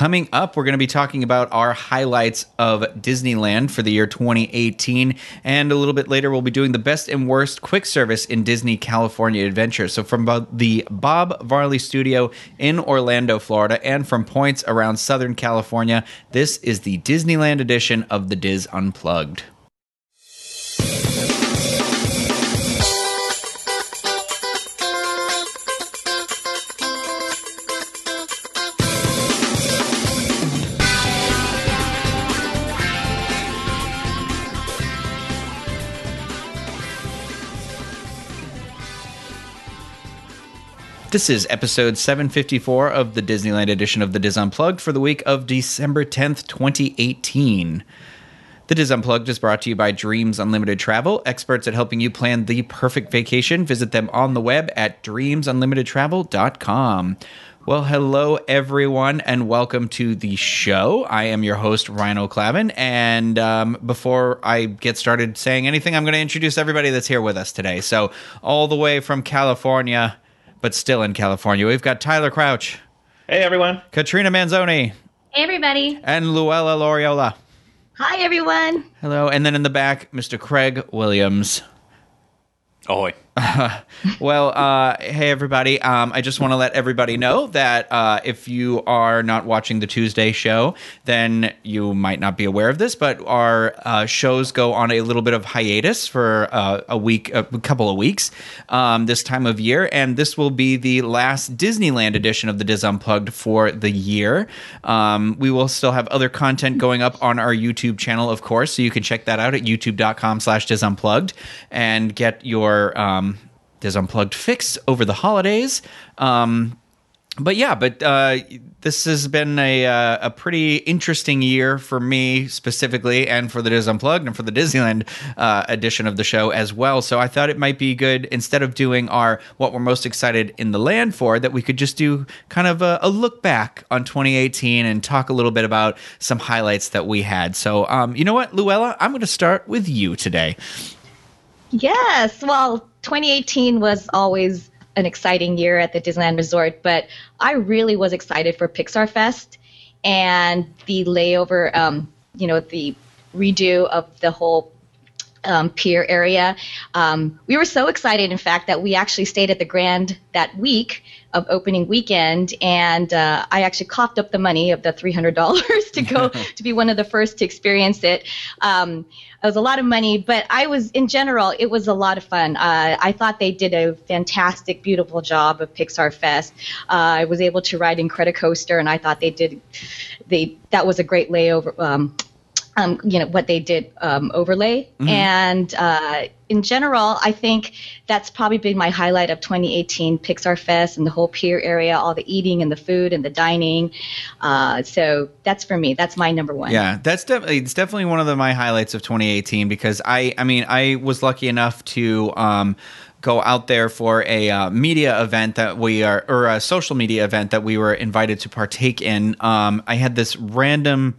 Coming up, we're going to be talking about our highlights of Disneyland for the year 2018. And a little bit later, we'll be doing the best and worst quick service in Disney California Adventure. So, from the Bob Varley studio in Orlando, Florida, and from points around Southern California, this is the Disneyland edition of the Dis Unplugged. This is episode 754 of the Disneyland edition of the Dis Unplugged for the week of December 10th, 2018. The Dis Unplugged is brought to you by Dreams Unlimited Travel, experts at helping you plan the perfect vacation. Visit them on the web at dreamsunlimitedtravel.com. Well, hello everyone, and welcome to the show. I am your host Ryan O'Clavin, and um, before I get started saying anything, I'm going to introduce everybody that's here with us today. So, all the way from California, but still in California. We've got Tyler Crouch. Hey, everyone. Katrina Manzoni. Hey, everybody. And Luella Loriola. Hi, everyone. Hello. And then in the back, Mr. Craig Williams. Ahoy. well, uh, hey everybody. Um, I just want to let everybody know that uh, if you are not watching the Tuesday show, then you might not be aware of this, but our uh, shows go on a little bit of hiatus for uh, a week, a couple of weeks um, this time of year, and this will be the last Disneyland edition of the Dis Unplugged for the year. Um, we will still have other content going up on our YouTube channel, of course, so you can check that out at youtube.com/slash Dis Unplugged and get your um, Dis Unplugged fix over the holidays. Um, but yeah, but uh, this has been a uh, a pretty interesting year for me specifically, and for the Dis Unplugged and for the Disneyland uh, edition of the show as well. So I thought it might be good instead of doing our what we're most excited in the land for, that we could just do kind of a, a look back on 2018 and talk a little bit about some highlights that we had. So um, you know what, Luella, I'm going to start with you today. Yes. Well, 2018 was always an exciting year at the Disneyland Resort, but I really was excited for Pixar Fest and the layover, um, you know, the redo of the whole um, pier area. Um, we were so excited, in fact, that we actually stayed at the Grand that week of opening weekend, and uh, I actually coughed up the money of the $300 to go to be one of the first to experience it. Um, it was a lot of money, but I was, in general, it was a lot of fun. Uh, I thought they did a fantastic, beautiful job of Pixar Fest. Uh, I was able to ride in Incredicoaster, and I thought they did. They that was a great layover. Um, um, you know what they did um, overlay. Mm-hmm. and uh, in general i think that's probably been my highlight of 2018 pixar fest and the whole pier area all the eating and the food and the dining. Uh, so that's for me. That's my number one. Yeah that's definitely it's definitely one of the, my highlights of 2018 because i i mean i was lucky enough to um, go out there for a uh, media event that we are or a social media event that we were invited to partake in. Um, i had this random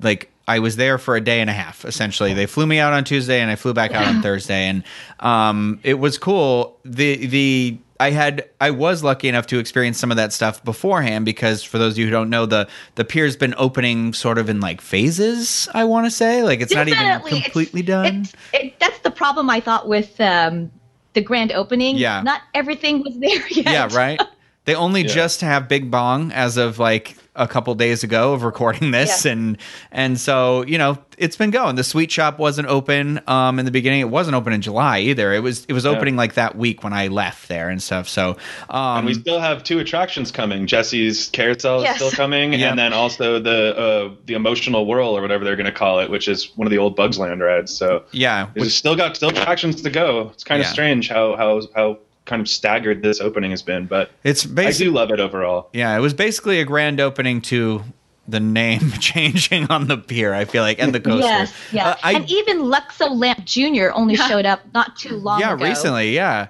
like I was there for a day and a half. Essentially, they flew me out on Tuesday and I flew back out on Thursday, and um, it was cool. The the I had I was lucky enough to experience some of that stuff beforehand because for those of you who don't know the the pier's been opening sort of in like phases. I want to say like it's Definitely. not even completely it's, done. It's, it, that's the problem I thought with um, the grand opening. Yeah, not everything was there yet. Yeah, right. They only yeah. just have Bing Bong as of like a couple days ago of recording this, yeah. and and so you know it's been going. The sweet shop wasn't open um, in the beginning. It wasn't open in July either. It was it was opening yeah. like that week when I left there and stuff. So um, and we still have two attractions coming. Jesse's Carousel yes. is still coming, yep. and then also the uh, the Emotional Whirl or whatever they're going to call it, which is one of the old Bugs Land rides. So yeah, we've still got still attractions to go. It's kind of strange how how how kind of staggered this opening has been, but it's I do love it overall. Yeah, it was basically a grand opening to the name changing on the pier. I feel like and the coaster. Yes, yeah, uh, I, and even Luxo Lamp Jr. only showed up not too long yeah, ago. recently, yeah.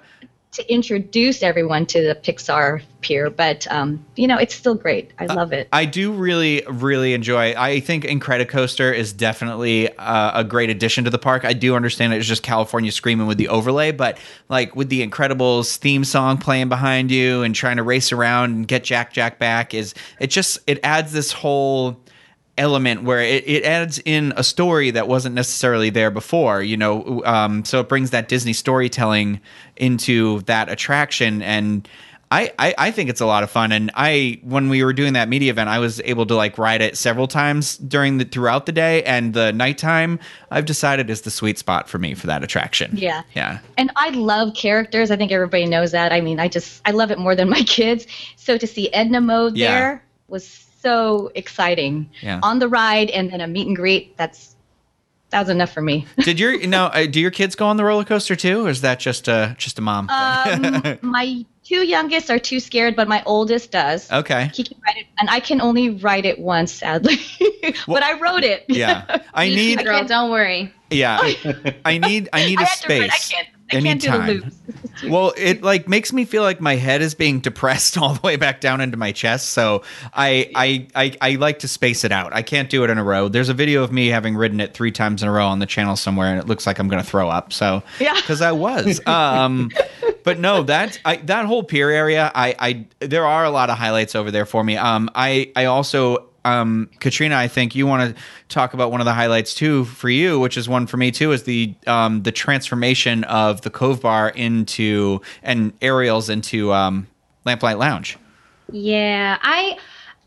To introduce everyone to the Pixar pier, but um, you know, it's still great. I love it. I do really, really enjoy. I think Incredicoaster is definitely uh, a great addition to the park. I do understand it's just California screaming with the overlay, but like with the Incredibles theme song playing behind you and trying to race around and get Jack Jack back is it just it adds this whole element where it, it adds in a story that wasn't necessarily there before you know um, so it brings that disney storytelling into that attraction. And I, I, I think it's a lot of fun. And i when we were doing that media event i was able to like ride it several times during the throughout the day. And the nighttime i've decided is the sweet spot for me for that attraction. Yeah. Yeah. And i love characters. I think everybody knows that. I mean i just i love it more than my kids. So to see edna mode yeah. there was so exciting yeah. on the ride and then a meet and greet. That's that was enough for me. Did your now uh, do your kids go on the roller coaster too, or is that just a just a mom? Um, my two youngest are too scared, but my oldest does. Okay. He can ride it, and I can only ride it once, sadly. but I rode it. Yeah, I need. Girl, don't worry. Yeah, I need I need a space. I can't I Anytime. well, it like makes me feel like my head is being depressed all the way back down into my chest. So I, I I I like to space it out. I can't do it in a row. There's a video of me having ridden it three times in a row on the channel somewhere, and it looks like I'm going to throw up. So yeah, because I was. Um, but no, that I, that whole pier area, I, I there are a lot of highlights over there for me. Um, I I also um, Katrina, I think you want to talk about one of the highlights too for you, which is one for me too, is the um, the transformation of the Cove Bar into and Ariel's into um, Lamplight Lounge. Yeah, I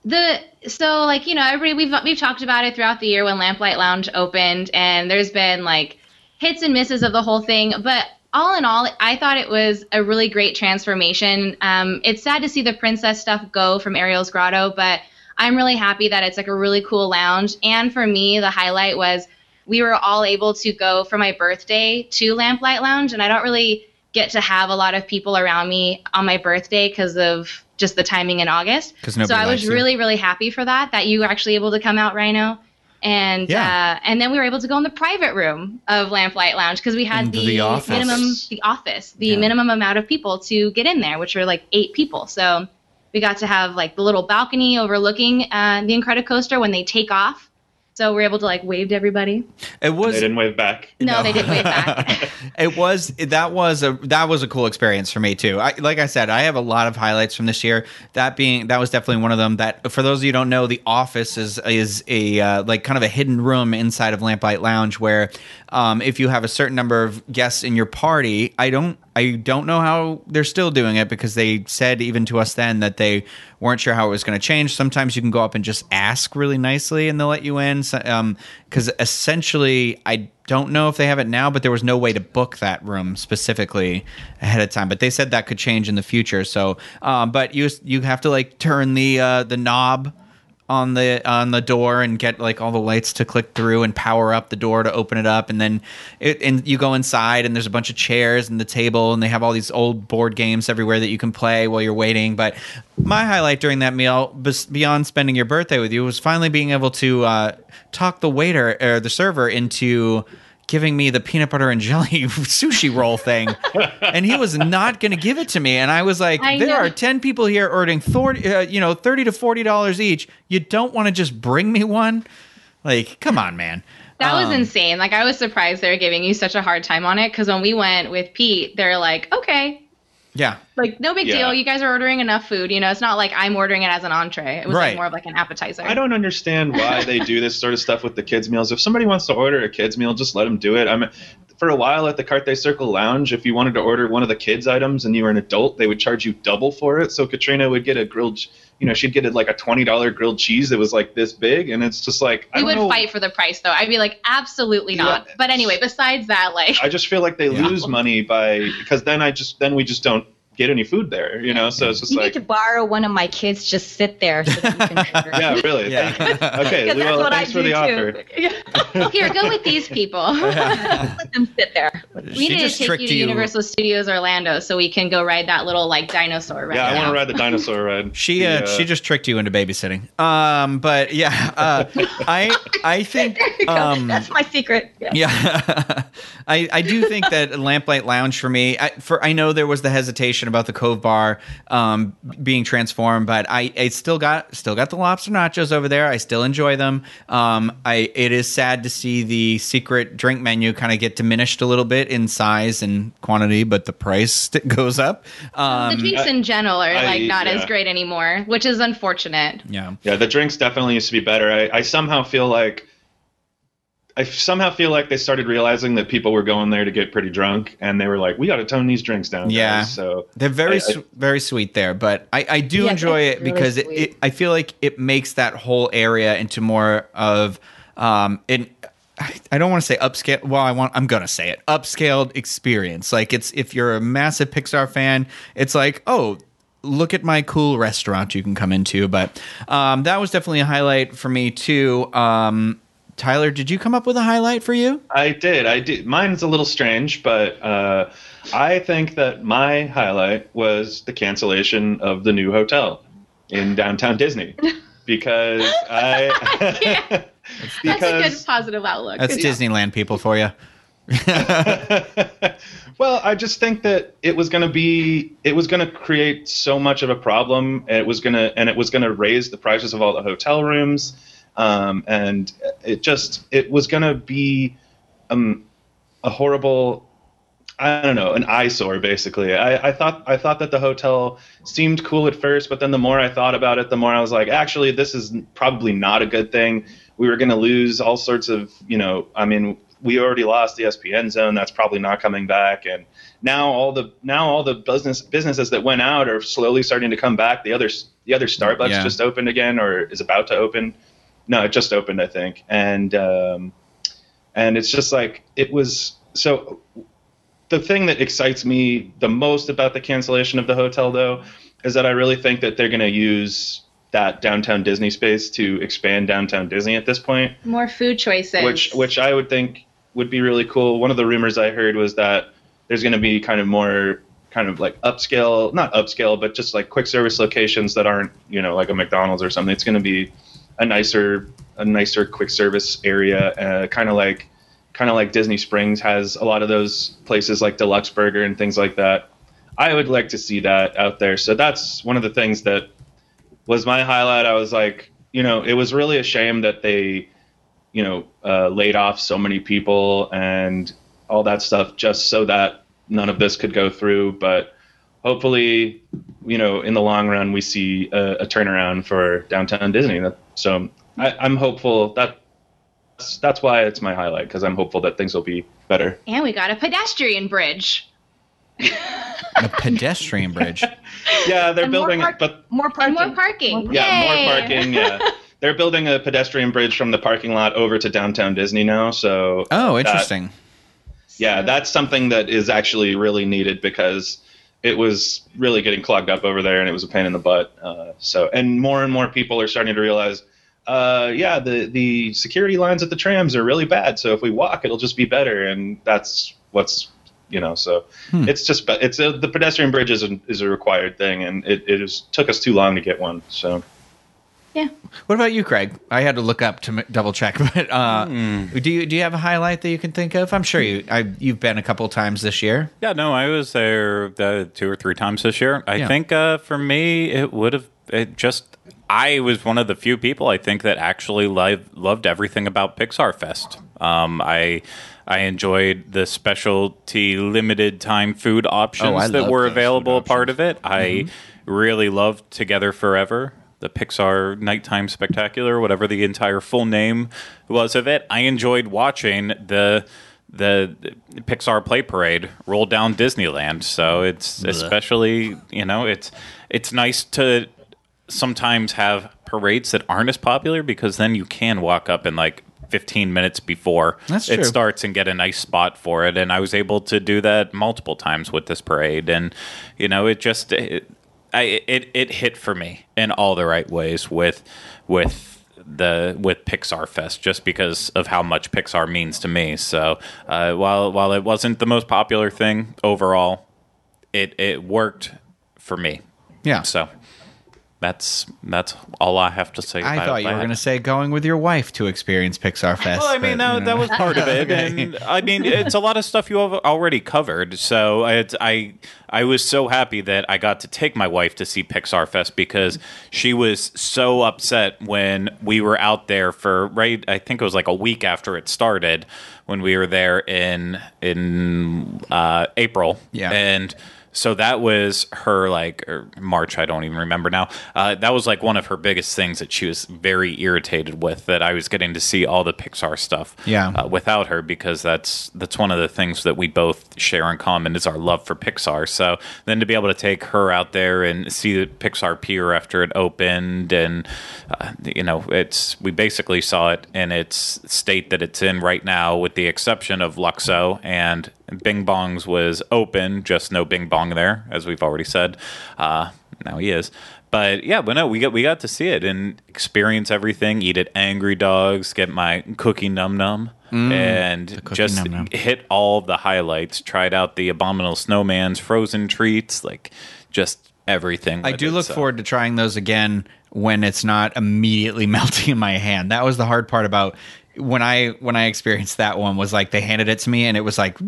the so like you know everybody we've we've talked about it throughout the year when Lamplight Lounge opened, and there's been like hits and misses of the whole thing, but all in all, I thought it was a really great transformation. Um, it's sad to see the princess stuff go from Ariel's Grotto, but I'm really happy that it's like a really cool lounge. And for me, the highlight was we were all able to go for my birthday to Lamplight Lounge, and I don't really get to have a lot of people around me on my birthday because of just the timing in August. So I was really, really happy for that that you were actually able to come out, Rhino. And yeah. uh, and then we were able to go in the private room of Lamplight Lounge because we had the, the minimum the office the yeah. minimum amount of people to get in there, which were like eight people. So we got to have like the little balcony overlooking uh, the Incredicoaster when they take off. So we're able to like wave to everybody. It was they didn't wave back. No, no. they didn't wave back. it was that was a that was a cool experience for me too. I, like I said, I have a lot of highlights from this year. That being that was definitely one of them. That for those of you who don't know, the office is is a uh, like kind of a hidden room inside of Lamplight Lounge where um, if you have a certain number of guests in your party, I don't I don't know how they're still doing it because they said even to us then that they weren't sure how it was going to change. Sometimes you can go up and just ask really nicely and they'll let you in. Because um, essentially, I don't know if they have it now, but there was no way to book that room specifically ahead of time. But they said that could change in the future. So, um, but you you have to like turn the uh, the knob on the on the door and get like all the lights to click through and power up the door to open it up. And then it, and you go inside and there's a bunch of chairs and the table and they have all these old board games everywhere that you can play while you're waiting. But my highlight during that meal beyond spending your birthday with you was finally being able to uh, talk the waiter or the server into giving me the peanut butter and jelly sushi roll thing, and he was not going to give it to me. And I was like, I "There know. are ten people here ordering, thor- uh, you know, thirty to forty dollars each. You don't want to just bring me one? Like, come on, man." That um, was insane. Like I was surprised they were giving you such a hard time on it because when we went with Pete, they're like, "Okay, yeah. Like no big yeah. deal. You guys are ordering enough food. You know, it's not like I'm ordering it as an entree. It was right. like more of like an appetizer. I don't understand why they do this sort of stuff with the kids meals. If somebody wants to order a kids meal, just let them do it. I mean, for a while at the Carthay Circle Lounge, if you wanted to order one of the kids items and you were an adult, they would charge you double for it. So Katrina would get a grilled, you know, she'd get it like a twenty dollar grilled cheese that was like this big, and it's just like I we would know. fight for the price though. I'd be like, absolutely not. Yeah. But anyway, besides that, like I just feel like they yeah. lose money by because then I just then we just don't get any food there, you know. So it's just You like, need to borrow one of my kids. Just sit there so you can yeah, really. Yeah. Okay, Because that's well, what I thanks for do the too. offer. Here, go with these people. Let them sit there. we She need to take you to you. Universal Studios Orlando so we can go ride that little like dinosaur ride. Yeah, I want to ride the dinosaur ride. She The, uh, she just tricked you into babysitting. Um, but yeah, uh, I I think um, That's my secret. Yeah. yeah, I I do think that Lamplight Lounge for me. I, for I know there was the hesitation about the Cove Bar um, being transformed, but I I still got still got the lobster nachos over there. I still enjoy them. Um, I it is sad to see the secret drink menu kind of get diminished a little bit in size and quantity, but the price st- goes up. Um, the drinks in general are I- like not as great anymore, which is unfortunate. yeah. Yeah, the drinks definitely used to be better. I, I somehow feel like I somehow feel like they started realizing that people were going there to get pretty drunk, and they were like, "We got to tone these drinks down." guys." Yeah. So They're very, I- I- su- very sweet there, but I, I do Yeah, enjoy it really because it, it, I feel like it makes that whole area into more of um, an I- I don't want to say upscale. Well, I want. I'm gonna say it. Upscaled experience. Like it's if you're a massive Pixar fan, it's like oh. Look at my cool restaurant you can come into, but um, that was definitely a highlight for me too. Um, Tyler, did you come up with a highlight for you? I did. I did. Mine's a little strange, but uh, I think that my highlight was the cancellation of the new hotel in downtown Disney because I That's a good because positive outlook. That's Good job. Disneyland people for you. well, I just think that it was going to be it was going to create so much of a problem, and it was going to and it was going to raise the prices of all the hotel rooms, um, and it just it was going to be um, a horrible. I don't know, an eyesore basically. I, I thought I thought that the hotel seemed cool at first, but then the more I thought about it, the more I was like, actually, this is probably not a good thing. We were going to lose all sorts of, you know, I mean, we already lost the ESPN zone. That's probably not coming back, and now all the now all the business businesses that went out are slowly starting to come back. The other the other Starbucks Yeah. just opened again, or is about to open. No, it just opened, I think, and um, and it's just like it was so the thing that excites me the most about the cancellation of the hotel though is that I really think that they're going to use that downtown Disney space to expand downtown Disney at this point More food choices. which which I would think would be really cool. One of the rumors I heard was that there's going to be kind of more kind of like upscale, not upscale, but just like quick service locations that aren't, you know, like a McDonald's or something. It's going to be a nicer a nicer quick service area, uh, kind of like kind of like Disney Springs has a lot of those places like D-Luxe Burger and things like that. I would like to see that out there. So that's one of the things that was my highlight. I was like, you know, it was really a shame that they, you know, uh, laid off so many people and all that stuff just so that none of this could go through. But hopefully, you know, in the long run, we see a, a turnaround for downtown Disney. That, so I, I'm hopeful that that's, that's why it's my highlight because I'm hopeful that things will be better. and we got a pedestrian bridge. A pedestrian bridge. Yeah, they're And more building, but More And parking. more parking. yeah, Yay. more parking. Yeah, they're building a pedestrian bridge from the parking lot over to downtown Disney now. So Oh, that- interesting. yeah, that's something that is actually really needed because it was really getting clogged up over there and it was a pain in the butt. Uh, so, and more and more people are starting to realize, uh, yeah, the the security lines at the trams are really bad. So if we walk, it'll just be better, and that's what's you know. So Hmm. it's just but it's a, the pedestrian bridge is a, is a required thing, and it it is, took us too long to get one. So. Yeah. What about you, Craig? I had to look up to m- double check, but uh, Hmm. do you do you have a highlight that you can think of? I'm sure you I, you've been a couple times this year. Yeah, no, I was there uh, two or three times this year. I Yeah. think uh, for me, it would have it just. I was one of the few people I think that actually li- loved everything about Pixar Fest. Um, I I enjoyed the specialty limited time food options Oh, that were available a part options. Mm-hmm. of it. I really loved Together Forever. The Pixar Nighttime Spectacular, whatever the entire full name was of it. I enjoyed watching the the Pixar Play Parade roll down Disneyland. So it's especially you know it's it's nice to sometimes have parades that aren't as popular because then you can walk up and like 15 minutes before it starts and get a nice spot for it. And I was able to do that multiple times with this parade. And, you know, it just, it, I, it, it hit for me in all the right ways with, with, the with Pixar Fest just because of how much Pixar means to me. So uh, while while it wasn't the most popular thing overall, it it worked for me. Yeah. So that's that's all I have to say. I about thought you were going to say going with your wife to experience Pixar Fest. Well, I mean, but, that, that was part of it, and I mean, it's a lot of stuff you have already covered. So I, I was so happy that I got to take my wife to see Pixar Fest because she was so upset when we were out there for right. I think it was like a week after it started when we were there in in uh, April. Yeah. and so that was her like or March. I don't even remember now. Uh, that was like one of her biggest things that she was very irritated with. That I was getting to see all the Pixar stuff, Yeah. uh, without her because that's that's one of the things that we both share in common is our love for Pixar. So then to be able to take her out there and see the Pixar Pier after it opened, and uh, you know, it's we basically saw it in its state that it's in right now, with the exception of Luxo and Bing Bong's was open, just no Bing Bong there, as we've already said. Uh, now he is. But yeah, but no, we got we got to see it and experience everything. Eat at Angry Dogs, get my cookie num num, and just Num Num. hit all of the highlights. Tried out the Abominable Snowman's frozen treats, like just everything. I do it, look so. forward to trying those again when it's not immediately melting in my hand. That was the hard part about when I when I experienced that one was like they handed it to me and it was like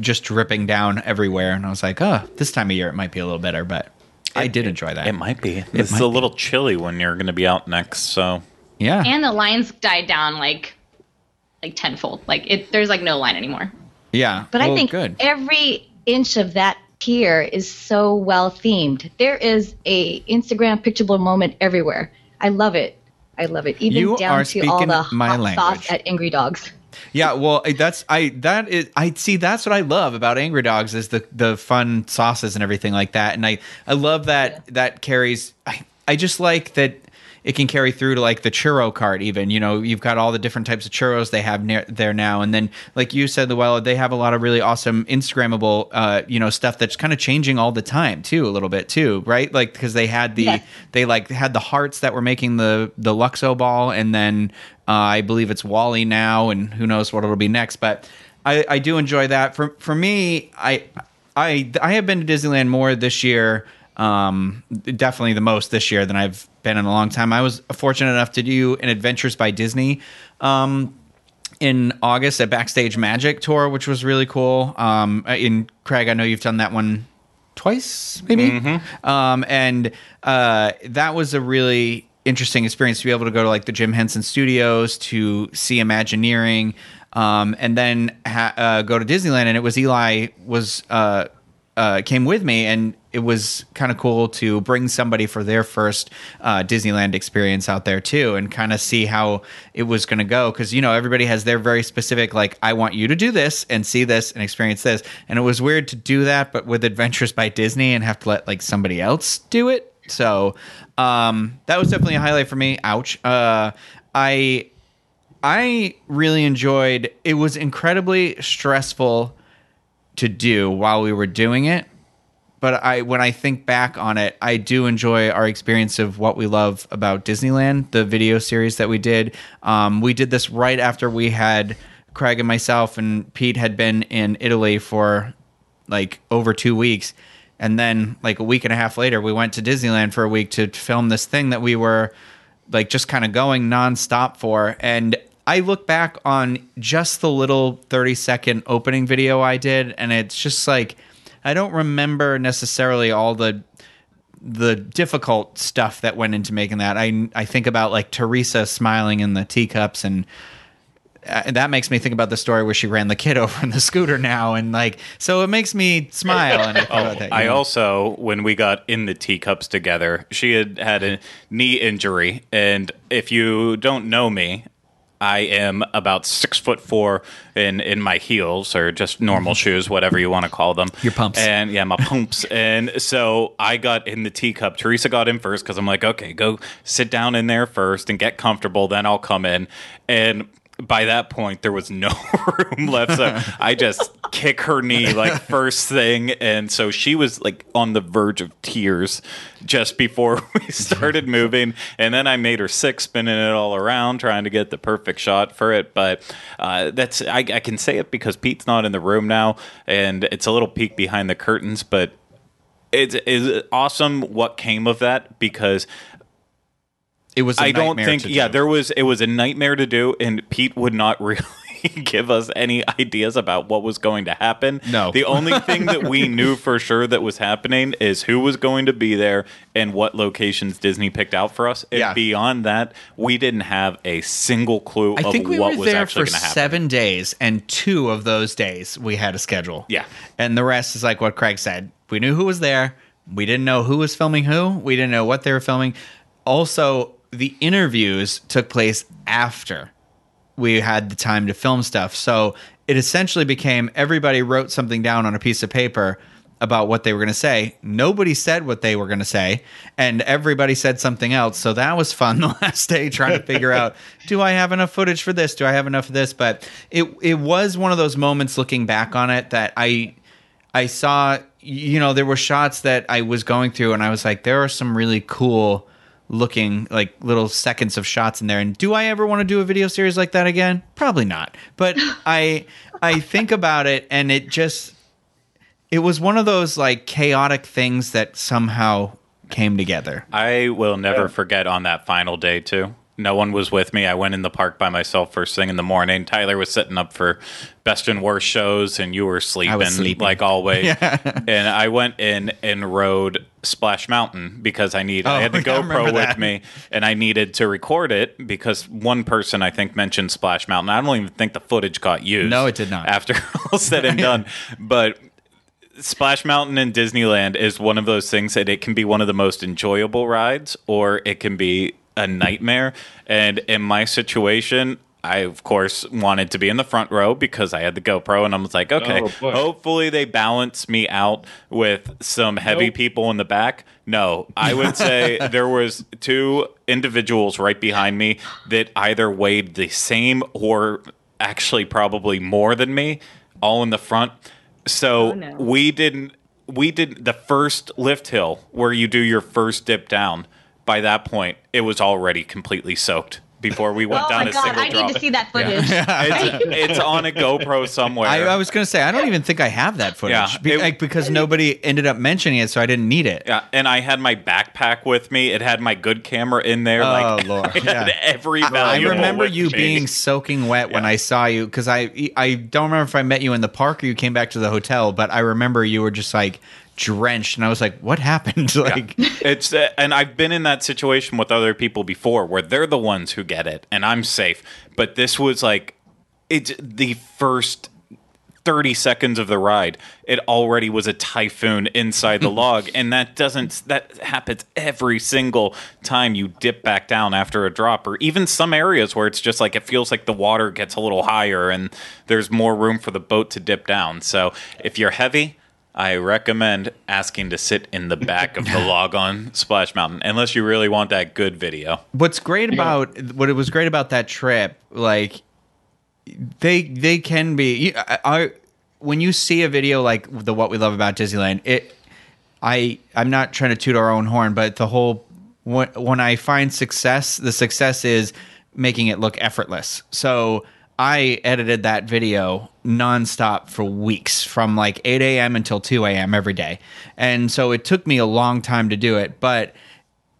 just dripping down everywhere and I was like, "Oh, this time of year it might be a little better," but I did enjoy that. It might be. It's might a be. little chilly when you're going to be out next. So yeah. And the lines died down like like tenfold. Like it, there's like no line anymore. yeah. But I think good. every inch of that pier is so well themed. There is a Instagram pictureable moment everywhere. I love it. I love it. Even You down to all the my hot language. sauce at Angry Dogs. Yeah, well, that's I that is I see that's what I love about Angry Dogs is the the fun sauces and everything like that, and I I love that that carries. I I just like that it can carry through to like the churro cart even you know you've got all the different types of churros they have near there now. And then like you said the well they have a lot of really awesome instagrammable uh you know stuff that's kind of changing all the time too a little bit too right? Like because they had the Yes. they like had the hearts that were making the the luxo ball and then uh, i believe it's WALL-E now and who knows what it'll be next. But i i do enjoy that. For for me i i i have been to disneyland more this year um definitely the most this year than i've been in a long time i was fortunate enough to do an adventures by disney um in August at Backstage Magic tour, which was really cool. Um, in Craig, I know you've done that one twice, maybe. Um, and uh, that was a really interesting experience to be able to go to like the Jim Henson Studios to see Imagineering, um, and then ha- uh, go to Disneyland. And it was Eli was uh, uh, came with me, and it was kind of cool to bring somebody for their first uh, Disneyland experience out there too, and kind of see how it was going to go. Because you know everybody has their very specific like, I want you to do this and see this and experience this, and it was weird to do that, but with Adventures by Disney and have to let like somebody else do it. So um, that was definitely a highlight for me. Ouch. Uh, I I really enjoyed. It was incredibly stressful to do while we were doing it. But I, when I think back on it, I do enjoy our experience of what we love about Disneyland, the video series that we did. Um, we did this right after we had Craig and myself and Pete had been in Italy for like over two weeks. And then, like a week and a half later, we went to Disneyland for a week to film this thing that we were like just kind of going nonstop for. And I look back on just the little 30 second opening video I did, and it's just like I don't remember necessarily all the the difficult stuff that went into making that. I I think about like Teresa smiling in the teacups and. Uh, that makes me think about the story where she ran the kid over in the scooter now, and like, so it makes me smile. And I, think that, Oh, I know? also, when we got in the teacups together, she had had a knee injury, and if you don't know me, I am about six foot four in in my heels or just normal mm-hmm. shoes, whatever you want to call them. Your pumps. and yeah, my pumps. and so I got in the teacup. Teresa got in first because I'm like, okay, go sit down in there first and get comfortable. Then I'll come in and. By that point, there was no room left. So I just kick her knee like first thing. And so she was like on the verge of tears just before we started moving. And then I made her sick spinning it all around, trying to get the perfect shot for it. But uh, that's, I, I can say it because Pete's not in the room now. And it's a little peek behind the curtains. But it's, it's awesome what came of that because It was. I I don't think. Yeah, there was. It was a nightmare to do, and Pete would not really give us any ideas about what was going to happen. No. the only thing that we knew for sure that was happening is who was going to be there and what locations Disney picked out for us. And Yeah. beyond that, we didn't have a single clue I of think we what were was there actually for going to happen. seven days, and two of those days we had a schedule. Yeah. and the rest is like what Craig said. We knew who was there. We didn't know who was filming who. We didn't know what they were filming. Also, the interviews took place after we had the time to film stuff. So it essentially became everybody wrote something down on a piece of paper about what they were going to say. Nobody said what they were going to say, and everybody said something else. So that was fun the last day trying to figure out do I have enough footage for this? Do I have enough of this? But it it was one of those moments looking back on it that I I saw you know there were shots that I was going through and I was like there are some really cool looking like little seconds of shots in there and do I ever want to do a video series like that again? Probably not. But I I think about it and it just it was one of those like chaotic things that somehow came together. I will never Yeah. forget on that final day too. No one was with me. I went in the park by myself first thing in the morning. Tyler was sitting up for best and worst shows, and you were sleeping, sleeping. like always. And I went in and rode Splash Mountain because I need. Oh, I had oh, the yeah, GoPro with that. me, and I needed to record it because one person I think mentioned Splash Mountain. I don't even think the footage got used. No, it did not. After all said and done, but Splash Mountain in Disneyland is one of those things that it can be one of the most enjoyable rides or it can be a nightmare. And in my situation, I of course wanted to be in the front row because I had the GoPro and I was like, okay, Oh, hopefully they balance me out with some heavy Nope. people in the back. No, I would say there was two individuals right behind me that either weighed the same or actually probably more than me, all in the front. So Oh, no. we didn't. We did the first lift hill where you do your first dip down. By that point, it was already completely soaked before we went Oh down my a god, single I drop. need to see that footage. it's, it's on a GoPro somewhere. I, I was going to say I don't even think I have that footage Yeah, Be- it- like, because nobody ended up mentioning it, so I didn't need it. Yeah, and I had my backpack with me. It had my good camera in there. Oh, like, Lord, I had yeah. every I valuable. remember with you me. being soaking wet when Yeah. I saw you because I I don't remember if I met you in the park or you came back to the hotel, but I remember you were just like drenched, and I was like, "What happened?" like, it's uh, and I've been in that situation with other people before where they're the ones who get it and I'm safe. But this was like it's the first 30 seconds of the ride it already was a typhoon inside the log and that doesn't that happens every single time you dip back down after a drop or even some areas where it's just like it feels like the water gets a little higher and there's more room for the boat to dip down so if you're heavy I recommend asking to sit in the back of the log on Splash Mountain, unless you really want that good video. what's great about what it was great about that trip, like they they can be. you- I, I when you see a video like the what we love about Disneyland, it. I I'm not trying to toot our own horn, but the whole when, when I find success, the success is making it look effortless. So I edited that video nonstop for weeks, from like 8 a.m. until 2 a.m. every day, and so it took me a long time to do it, but.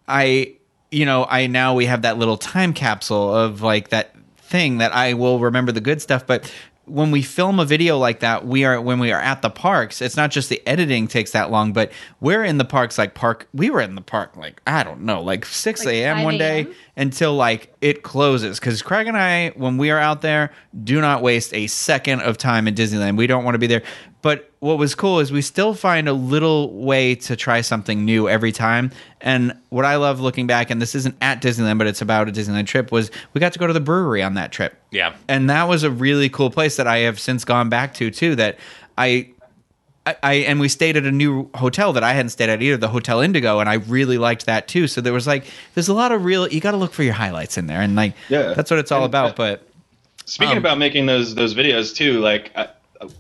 I you know, I now we have that little time capsule of like that thing that I will remember the good stuff, but when we film a video like that, we are when we are at the parks, it's not just the editing takes that long, but we're in the parks like park we were in the park like I don't know, like 6 Like a.m. one day until like it closes cuz Craig and I when we are out there do not waste a second of time in Disneyland. We don't want to be there. But what was cool is we still find a little way to try something new every time. And what I love looking back, and this isn't at Disneyland, but it's about a Disneyland trip, was we got to go to the brewery on that trip. Yeah. And that was a really cool place that I have since gone back to too. That I I, I and we stayed at a new hotel that I hadn't stayed at either, the Hotel Indigo, and I really liked that too. So there was like, there's a lot of real. You got to look for your highlights in there, and like, Yeah. that's what it's all And, about. uh, But Speaking Um, about making those those videos too, like I,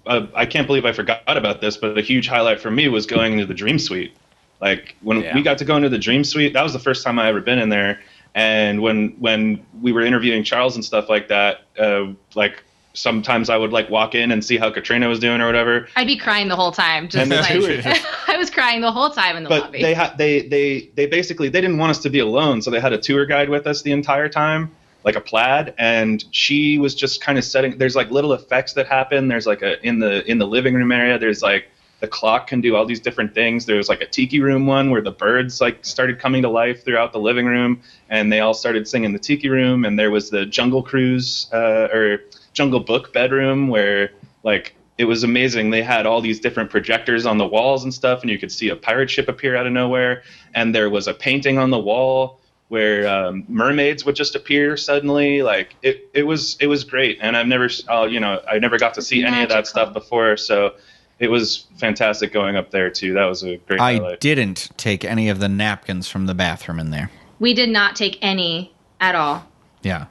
I, I can't believe I forgot about this, but a huge highlight for me was going into the Dream Suite. Like when Yeah. we got to go into the Dream Suite, that was the first time I ever been in there. And when when we were interviewing Charles and stuff like that, uh, like sometimes I would like walk in and see how Katrina was doing or whatever. I'd be crying the whole time. Just And the like tour- I was crying the whole time in the but lobby. they had they they they basically they didn't want us to be alone, so they had a tour guide with us the entire time, like a plaid, and she was just kind of setting. There's like little effects that happen. There's like a in the in the living room area. There's like the clock can do all these different things. There's like a tiki room one where the birds like started coming to life throughout the living room, and they all started singing the tiki room. And there was the Jungle Cruise uh, or Jungle Book bedroom where like it was amazing. They had all these different projectors on the walls and stuff, and you could see a pirate ship appear out of nowhere. And there was a painting on the wall where um, mermaids would just appear suddenly. Like it, it was it was great. And I've never, uh, you know, I never got to see any of that stuff before, so it was fantastic going up there too. That was a great I highlight. didn't take any of the napkins from the bathroom in there. we did not take any at all. Yeah,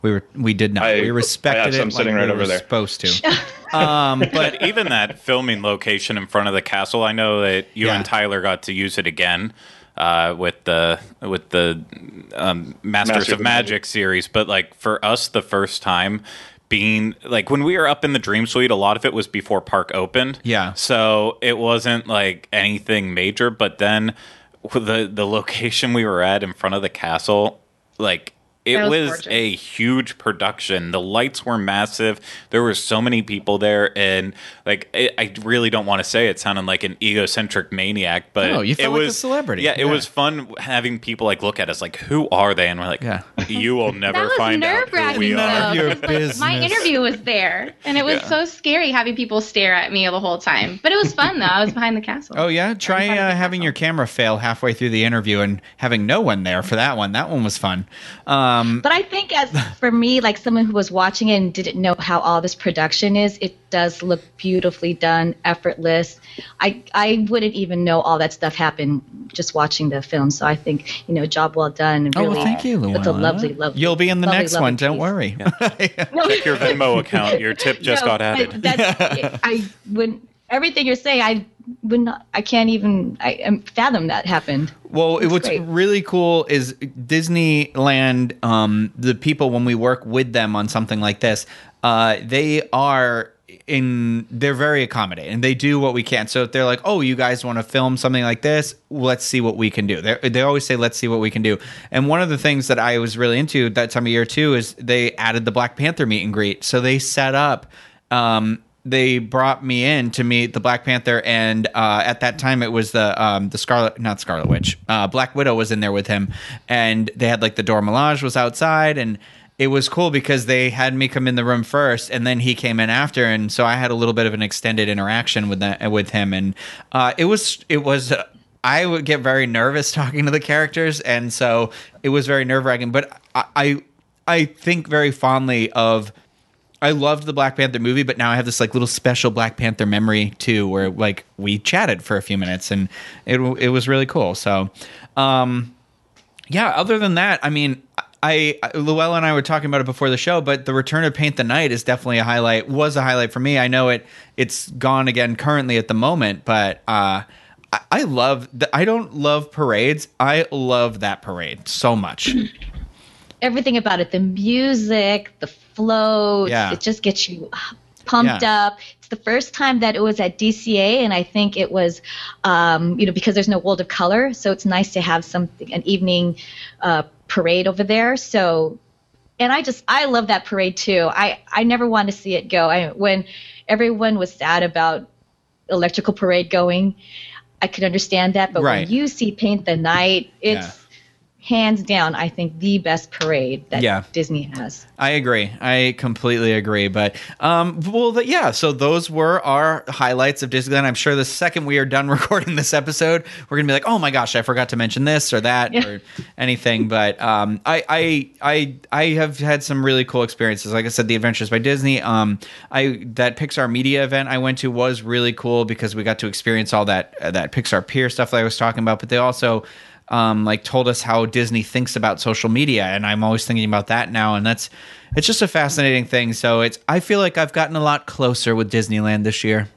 we were we did not. I- we respected I have it. some like sitting we right were over there. Supposed to. um, but But even that filming location in front of the castle, I know that you Yeah. and Tyler got to use it again uh, with the with the um, Masters Master of Magic series. But like for us, the first time being like when we were up in the Dream Suite, a lot of it was before Park opened. Yeah. so it wasn't like anything major. But then the the location we were at in front of the castle, like. It That was was, a huge production. The lights were massive. There were so many people there, and like I I really don't want to say it sounded like an egocentric maniac, but No, you it felt like a celebrity. Yeah, it Yeah. was fun having people like look at us like, "Who are they?" And we're like, Yeah. "You will never That was find out nerve who wracking we None are." of your though. 'cause, like, my interview was there, and it was Yeah. so scary having people stare at me the whole time. But it was fun though. I was behind the castle. oh yeah, try in front of uh, having castle. your camera fail halfway through the interview and having no one there for that one. That one was fun. Um, But I think, as for me, like someone who was watching it and didn't know how all this production is, it does look beautifully done, effortless. I I wouldn't even know all that stuff happened just watching the film. So I think you know, job well done. And oh, well, thank you, It's a lovely, lovely. You'll be in the lovely, next lovely one. Don't piece. worry. Check your Venmo account. Your tip just No, got added. but That's, I wouldn't. Everything you're saying, I would not. I can't even. I um, fathom that happened. Well, It's what's great. really cool is Disneyland. Um, the people when we work with them on something like this, uh, they are in. They're very accommodating. and They do what we can. So if they're like, "Oh, you guys want to film something like this? Let's see what we can do." They they always say, "Let's see what we can do." And one of the things that I was really into that time of year too is they added the Black Panther meet and greet. So they set up. Um, they brought me in to meet the Black Panther, and uh, at that time it was the um, the Scarlet, not Scarlet Witch, uh, Black Widow was in there with him, and they had like the Dora Milaje was outside, and it was cool because they had me come in the room first, and then he came in after, and so I had a little bit of an extended interaction with that with him, and uh, it was it was. Uh, I would get very nervous talking to the characters, and so it was very nerve wracking. But I, I I think very fondly of I loved the Black Panther movie, but now I have this like little special Black Panther memory too, where like we chatted for a few minutes and it it was really cool. So, um, yeah. Other than that, I mean, I Luella and I were talking about it before the show, but the Return of Paint the Night is definitely a highlight. Was a highlight for me. I know it. It's gone again currently at the moment, but uh, I, I love. The, I don't love parades. I love that parade so much. Everything about it, the music, the floats, Yeah. it just gets you pumped Yeah. up. The first time that it was at DCA, and I think it was, um, you know, because there's no World of Color, so it's nice to have something an evening uh, parade over there. So, and I just I love that parade too. I I never want to see it go. I when everyone was sad about electrical parade going, I could understand that, but Right. when you see Paint the Night, it's Yeah. Hands down, I think the best parade that Yeah. Disney has. I agree. I completely agree. But um, well, the, yeah. So those were our highlights of Disneyland. I'm sure the second we are done recording this episode, we're gonna be like, oh my gosh, I forgot to mention this or that Yeah. or anything. But um, I, I, I, I have had some really cool experiences. Like I said, the Adventures by Disney. Um, I that Pixar Media event I went to was really cool because we got to experience all that uh, that Pixar Pier stuff that I was talking about. But they also um, like told us how Disney thinks about social media, and I'm always thinking about that now, and that's it's just a fascinating thing. So it's I feel like I've gotten a lot closer with Disneyland this year.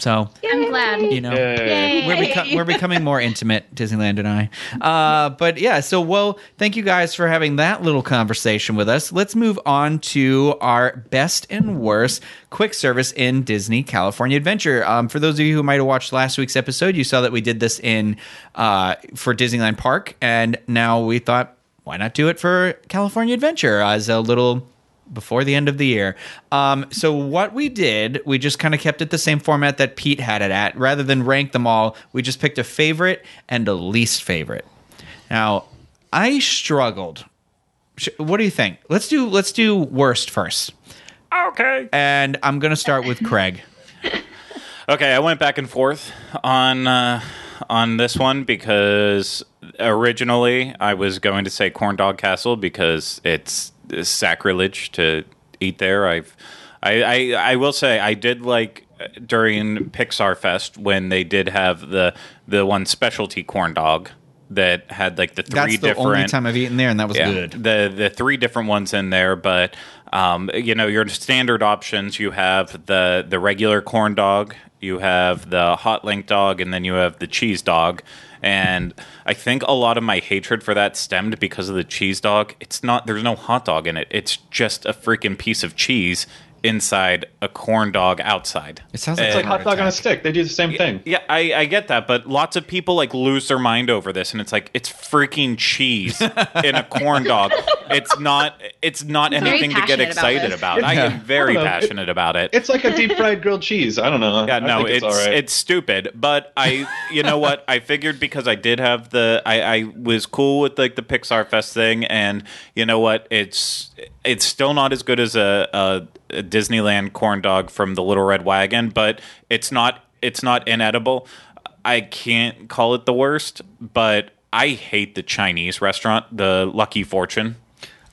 So I'm glad. you know, Yay. we're, beco- we're becoming more intimate, Disneyland and I. Uh, but yeah, so well, thank you guys for having that little conversation with us. Let's move on to our best and worst quick service in Disney California Adventure. Um, for those of you who might have watched last week's episode, you saw that we did this in uh, for Disneyland Park, and now we thought, why not do it for California Adventure as a little before the end of the year. Um, so what we did, we just kind of kept it the same format that Pete had it at. Rather than rank them all, we just picked a favorite and a least favorite. Now, I struggled. What do you think? Let's do let's do worst first. Okay. And I'm going to start with Craig. Okay, I went back and forth on uh, on this one because originally I was going to say Corn Dog Castle because it's sacrilege to eat there. I've I, I I will say I did like uh, during Pixar Fest when they did have the the one specialty corn dog that had like the three That's the different only time I've eaten there, and that was yeah, good. The the three different ones in there, but um, you know your standard options. You have the the regular corn dog, you have the hot link dog, and then you have the cheese dog. And I think a lot of my hatred for that stemmed because of the cheese dog. It's not there's no hot dog in it. It's just a freaking piece of cheese inside a corn dog outside. It sounds like It's like a hot dog on a stick. They do the same thing. Yeah, I, I get that, but lots of people like lose their mind over this, and it's like it's freaking cheese in a corn dog. It's not. It's not Very anything to get passionate about excited this. about. I am very I don't know. passionate about it. It's like a deep fried grilled cheese. I don't know. yeah, I no, think it's it's, all right. it's stupid. But I, you know what? I figured because I did have the, I, I was cool with like the Pixar Fest thing, and you know what? It's it's still not as good as a, a, a Disneyland corn dog from the Little Red Wagon, but it's not it's not inedible. I can't call it the worst, but I hate the Chinese restaurant, the Lucky Fortune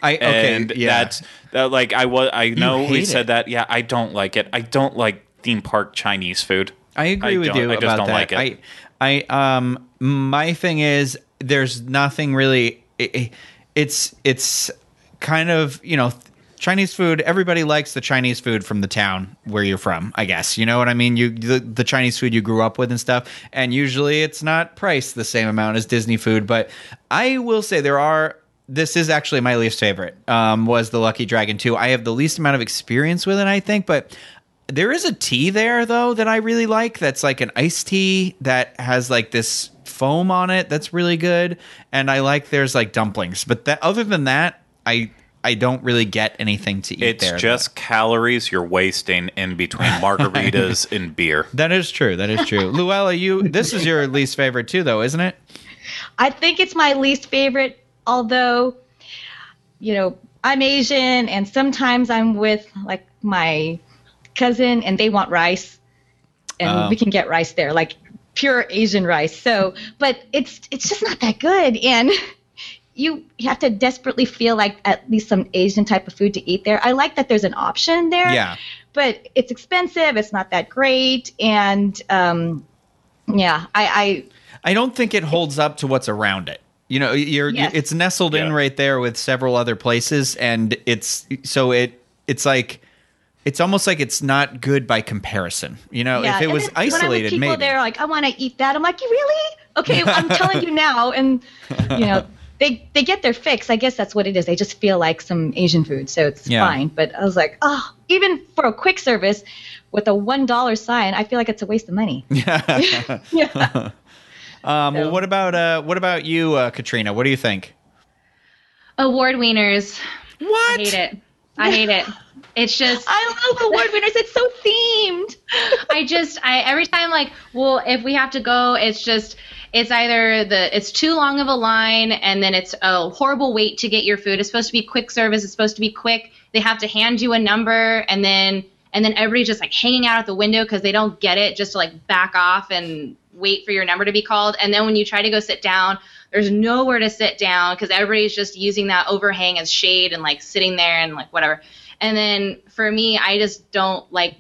I okay, and yeah. that's that, like I was. I know we said it. that. Yeah, I don't like it. I don't like theme park Chinese food. I agree I with you I just about don't that. like it. I, I, um, my thing is, there's nothing really. It, it- it's, it's kind of you know, Chinese food. Everybody likes the Chinese food from the town where you're from. I guess you know what I mean. You the, the Chinese food you grew up with and stuff, and usually it's not priced the same amount as Disney food. But I will say there are. This is actually my least favorite. Um, was the Lucky Dragon 2. I have the least amount of experience with it, I think, but there is a tea there though that I really like. That's like an iced tea that has like this foam on it. That's really good, and I like there's like dumplings. But that other than that, I I don't really get anything to eat It's there. just calories you're wasting in between margaritas and beer. that is true. That is true. Luella, you this is your least favorite too, though, isn't it? I think it's my least favorite, although, you know, I'm Asian and sometimes I'm with like my cousin and they want rice and Oh. we can get rice there, like pure Asian rice. So, but it's it's just not that good and you you have to desperately feel like at least some Asian type of food to eat there. I like that there's an option there Yeah. but it's expensive. It's not that great, and um, yeah, I, I don't think it holds up to what's around it. You know, you're Yes. it's nestled in right there with several other places, and it's so it it's like it's almost like it's not good by comparison. You know, yeah. if it And was then when I'm with isolated, people maybe. they're like, I want to eat that. I'm like, you really? Okay, I'm telling you now, and you know. They, they get their fix. I guess that's what it is. They just feel like some Asian food, so it's Yeah. fine. But I was like, oh, even for a quick service with a one dollar sign, I feel like it's a waste of money. yeah. Um, well, what about uh, what about you, uh, Katrina? What do you think? Award wieners. What? I hate it. I hate it. It's just I love award winners. It's so themed. I just I every time like well if we have to go it's just it's either the it's too long of a line and then it's a horrible wait to get your food. It's supposed to be quick service. It's supposed to be quick. They have to hand you a number and then and then everybody's just like hanging out at the window because they don't get it just to like back off and wait for your number to be called. And then when you try to go sit down, there's nowhere to sit down because everybody's just using that overhang as shade and like sitting there and like whatever. And then for me, I just don't like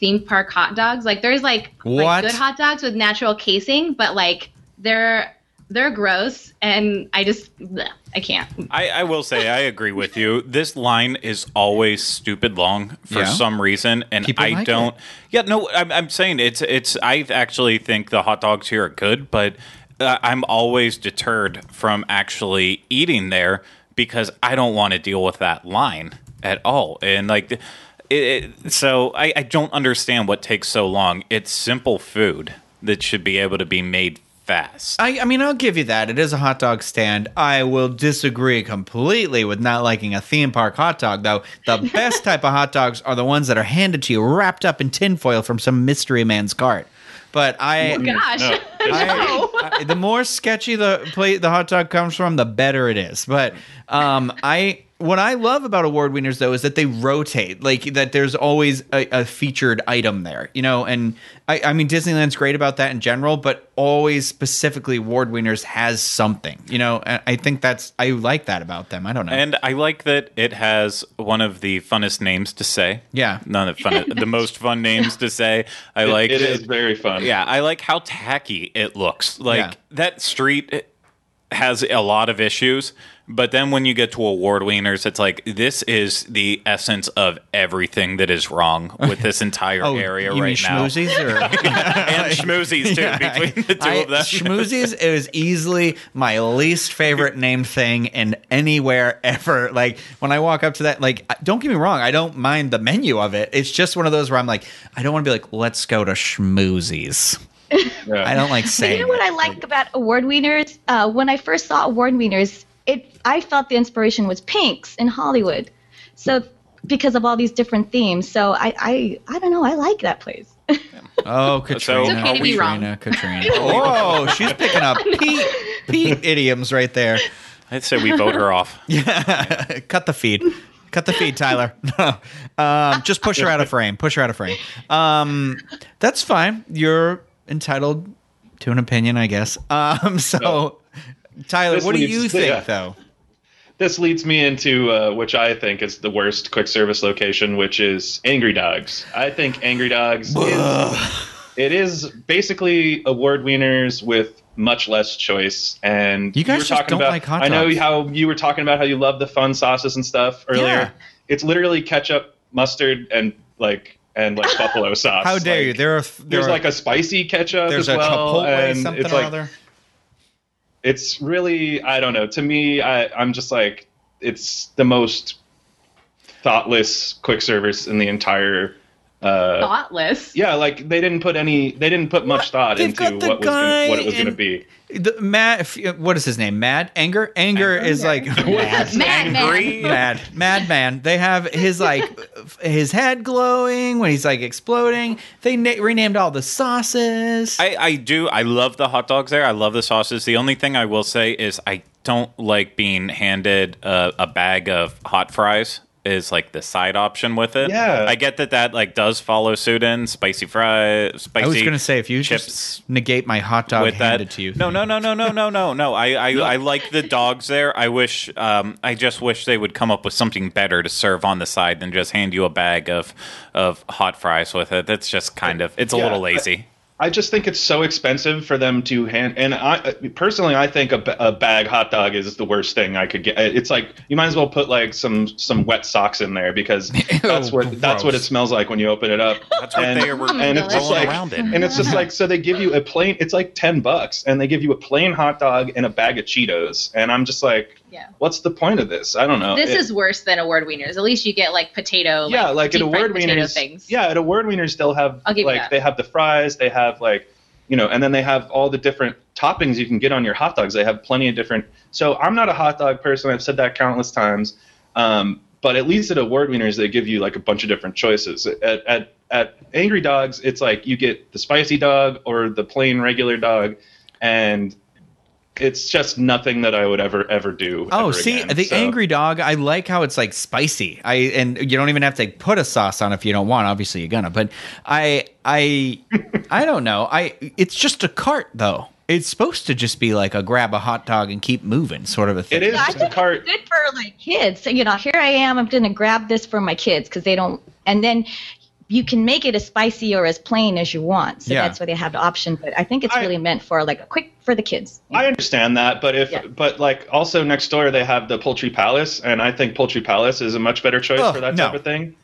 theme park hot dogs. Like there's like, like good hot dogs with natural casing, but like they're they're gross, and I just bleh, I can't. I, I will say I agree with you. This line is always stupid long for Yeah. some reason, and People I like don't. it. Yeah, no, I'm, I'm saying it's it's. I actually think the hot dogs here are good, but uh, I'm always deterred from actually eating there because I don't want to deal with that line at all, and like. It, it, so I, I don't understand what takes so long. It's simple food that should be able to be made fast. I, I mean, I'll give you that. It is a hot dog stand. I will disagree completely with not liking a theme park hot dog, though. The best type of hot dogs are the ones that are handed to you wrapped up in tinfoil from some mystery man's cart. But I, oh, Gosh, No, I, I- the more sketchy the plate the hot dog comes from, the better it is. But um, I what I love about award winners though is that they rotate, like that. There's always a, a featured item there, you know. And I, I mean, Disneyland's great about that in general, but always specifically award winners has something, you know. And I think that's I like that about them. I don't know. And I like that it has one of the funnest names to say. Yeah. none of fun, the most fun names to say. I It- like it is very fun. Yeah, I like how tacky it looks. Like Yeah. that street has a lot of issues, but then when you get to award winners, it's like this is the essence of everything that is wrong with this entire oh, area Oh, you right now. schmoozies or and schmoozies too Yeah, between the two I- of them. Schmoozies is easily my least favorite named thing in anywhere ever. Like when I walk up to that, like don't get me wrong, I don't mind the menu of it. It's just one of those where I'm like, I don't want to be like, let's go to Schmoozies. Yeah. I don't like saying. you know what. I like about award winners? Uh, when I first saw award winners, it I felt the inspiration was Pinks in Hollywood. So because of all these different themes, so I I, I don't know. I like that place. Oh, Katrina. It's okay to be wrong. Katrina, Katrina. Oh, she's picking up Pete, Pete idioms right there. I'd say we vote her off. Yeah, cut the feed. Cut the feed, Tyler. No, um, just push her out of frame. Push her out of frame. Um, that's fine. You're entitled to an opinion, I guess. Um, so, Tyler, This what do you think, yeah. though? This leads me into uh, which I think is the worst quick service location, which is Angry Dogs. I think Angry Dogs is it is basically award winners with much less choice. And You guys were just talking don't about, like hot I know how you were talking about how you love the fun sauces and stuff earlier. Yeah. It's literally ketchup, mustard, and like and like buffalo sauce. How dare Like, you? There are there There's are, like a spicy ketchup there's as a well, Chipotle and something it's or like other. it's really I don't know. To me, I I'm just like it's the most thoughtless quick service in the entire. Uh, thoughtless. yeah, like they didn't put any, they didn't put much thought They've into what was gonna, what it was going to be. The, Mad, if- what is his name? Mad Anger. Anger is like mad. Mad Angry? man. mad madman they have his like his head glowing when he's like exploding they na- renamed all the sauces I, I do. I love the hot dogs there. I love the sauces. The only thing I will say is I don't like being handed a, a bag of hot fries. Is like the side option with it. Yeah. I get that that like does follow suit in spicy fries. Spicy i was gonna say if you chips just negate my hot dog with handed that. to you No, no, no, no, no, no, no, no. I, I, I like the dogs there. I wish, um, I just wish they would come up with something better to serve on the side than just hand you a bag of of hot fries with it. That's just kind of it's a Yeah, little I- lazy. I just think it's so expensive for them to hand. And I personally, I think a, a bag hot dog is the worst thing I could get. It's like you might as well put like some some wet socks in there because that's what that's what it smells like when you open it up. That's what and, they were and it's just like around in. and it's just like so they give you a plain. It's like ten bucks, and they give you a plain hot dog and a bag of Cheetos, and I'm just like, Yeah. what's the point of this? I don't know. This It- is worse than award wieners. At least you get like potato. yeah, like at award wieners. things. Yeah, at award wieners they'll have I'll give you like they have the fries, they have like you know, and then they have all the different toppings you can get on your hot dogs. They have plenty of different. So I'm not a hot dog person. I've said that countless times. Um, but at least at award wieners they give you like a bunch of different choices. At at at Angry Dogs, it's like you get the spicy dog or the plain regular dog, and it's just nothing that I would ever ever do. Oh, ever see, again. the So- angry dog. I like how it's like spicy. I and you don't even have to put a sauce on if you don't want. Obviously, you're gonna. But I, I, I don't know. I. It's just a cart though. It's supposed to just be like a grab a hot dog and keep moving sort of a thing. It is Yeah, I just a think cart. it's good for like kids. So, you know, here I am. I'm going to grab this for my kids because they don't. And then you can make it as spicy or as plain as you want. So Yeah. that's why they have the option. But I think it's I- really meant for like a quick for the kids. I understand that, but if Yeah. but like also next door they have the Poultry Palace, and I think Poultry Palace is a much better choice Oh, for that no. type of thing.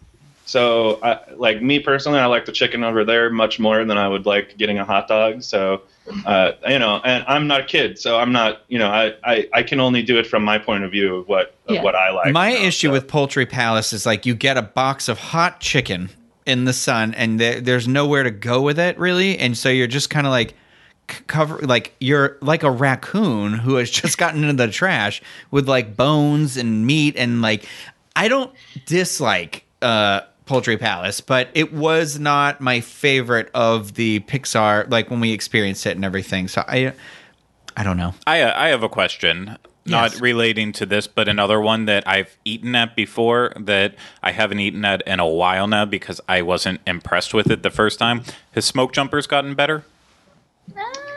So, I, like me personally, I like the chicken over there much more than I would like getting a hot dog. So, uh, you know, and I'm not a kid, so I'm not, you know, I, I, I can only do it from my point of view of what of Yeah. what I like. My you know, issue so. with Poultry Palace is like you get a box of hot chicken in the sun, and there, there's nowhere to go with it really, and so you're just kind of like cover like you're like a raccoon who has just gotten into the trash with like bones and meat and like I don't dislike uh Poultry Palace, but it was not my favorite of the Pixar like when we experienced it and everything. So I I don't know. I I have a question, not Yes. relating to this, but another one that I've eaten at before that I haven't eaten at in a while now because I wasn't impressed with it the first time. Has smoke jumpers gotten better?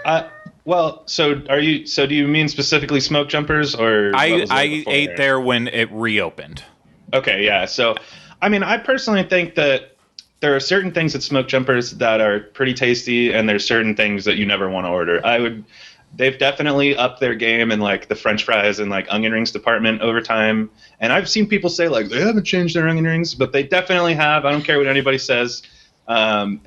Uh, well, so are you? So do you mean specifically smoke jumpers or? I I before ate there when it reopened. Okay, yeah. So, I mean, I personally think that there are certain things at smoke jumpers that are pretty tasty, and there's certain things that you never want to order. I would. They've definitely upped their game in like the French fries and like onion rings department over time. And I've seen people say like they haven't changed their onion rings, but they definitely have. I don't care what anybody says. Um,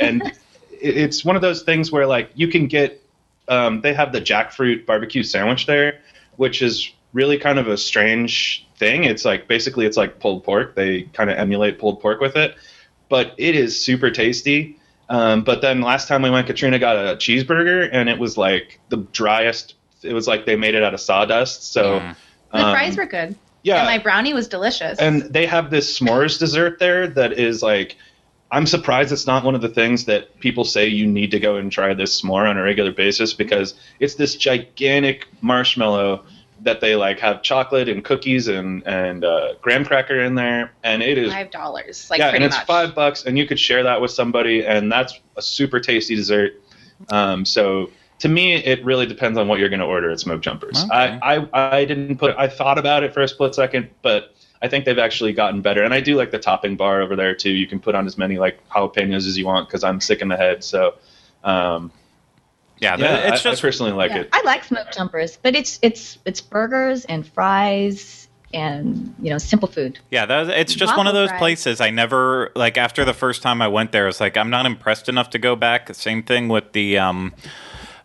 and it's one of those things where like you can get. Um, they have the jackfruit barbecue sandwich there, which is really kind of a strange thing. It's like basically it's like pulled pork. They kind of emulate pulled pork with it, but it is super tasty. Um, but then last time we went, Katrina got a cheeseburger, and it was like the driest. It was like they made it out of sawdust. So Mm. The um, fries were good. yeah, And my brownie was delicious. and they have this s'mores dessert there that is like i'm surprised it's not one of the things that people say you need to go and try this s'more on a regular basis because it's this gigantic marshmallow that they like have chocolate and cookies and and uh, graham cracker in there and it is five dollars, like yeah and it's much. five bucks and you could share that with somebody and that's a super tasty dessert um, so to me it really depends on what you're going to order at smoke jumpers Okay. I, I i didn't put i thought about it for a split second but i think they've actually gotten better and i do like the topping bar over there too you can put on as many like jalapenos as you want because i'm sick in the head so um, Yeah, yeah that- it's I, just I personally like Yeah, it I like smoke jumpers, but it's it's it's burgers and fries and you know simple food. Yeah, that, it's just one of those fries. places I never like. After the first time I went there, it's like I'm not impressed enough to go back. Same thing with the um,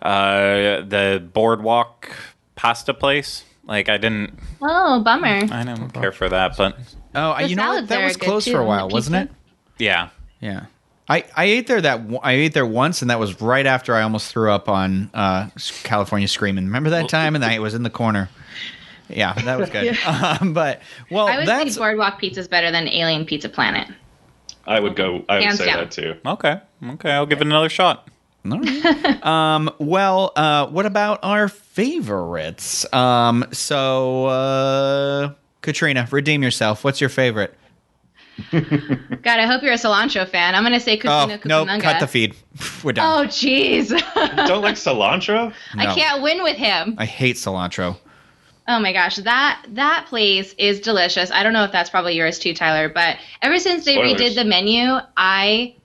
uh, the boardwalk pasta place. Like I didn't, Oh, bummer. I didn't care for that, but Oh, The you know what? That was closed for a while, wasn't it? yeah, Yeah. I, I ate there that w- I ate there once, and that was right after I almost threw up on uh, California Screaming. Remember that time? And I was in the corner. Yeah, that was good. um, but well, I would that's say Boardwalk Pizza's better than Alien Pizza Planet. i would go i would Hands say down. that too okay, okay. I'll give it another shot. All right. um, well, uh, what about our favorites? Um, so uh, Katrina, redeem yourself. What's your favorite? God, I hope you're a cilantro fan. I'm gonna say Oh Cucina no, Cucamonga. cut the feed. We're done. Oh, jeez. don't like cilantro No. I can't win with him. I hate cilantro. Oh my gosh, that that place is delicious. I don't know if that's probably yours too, Tyler, but ever since they Spoilers. redid the menu, I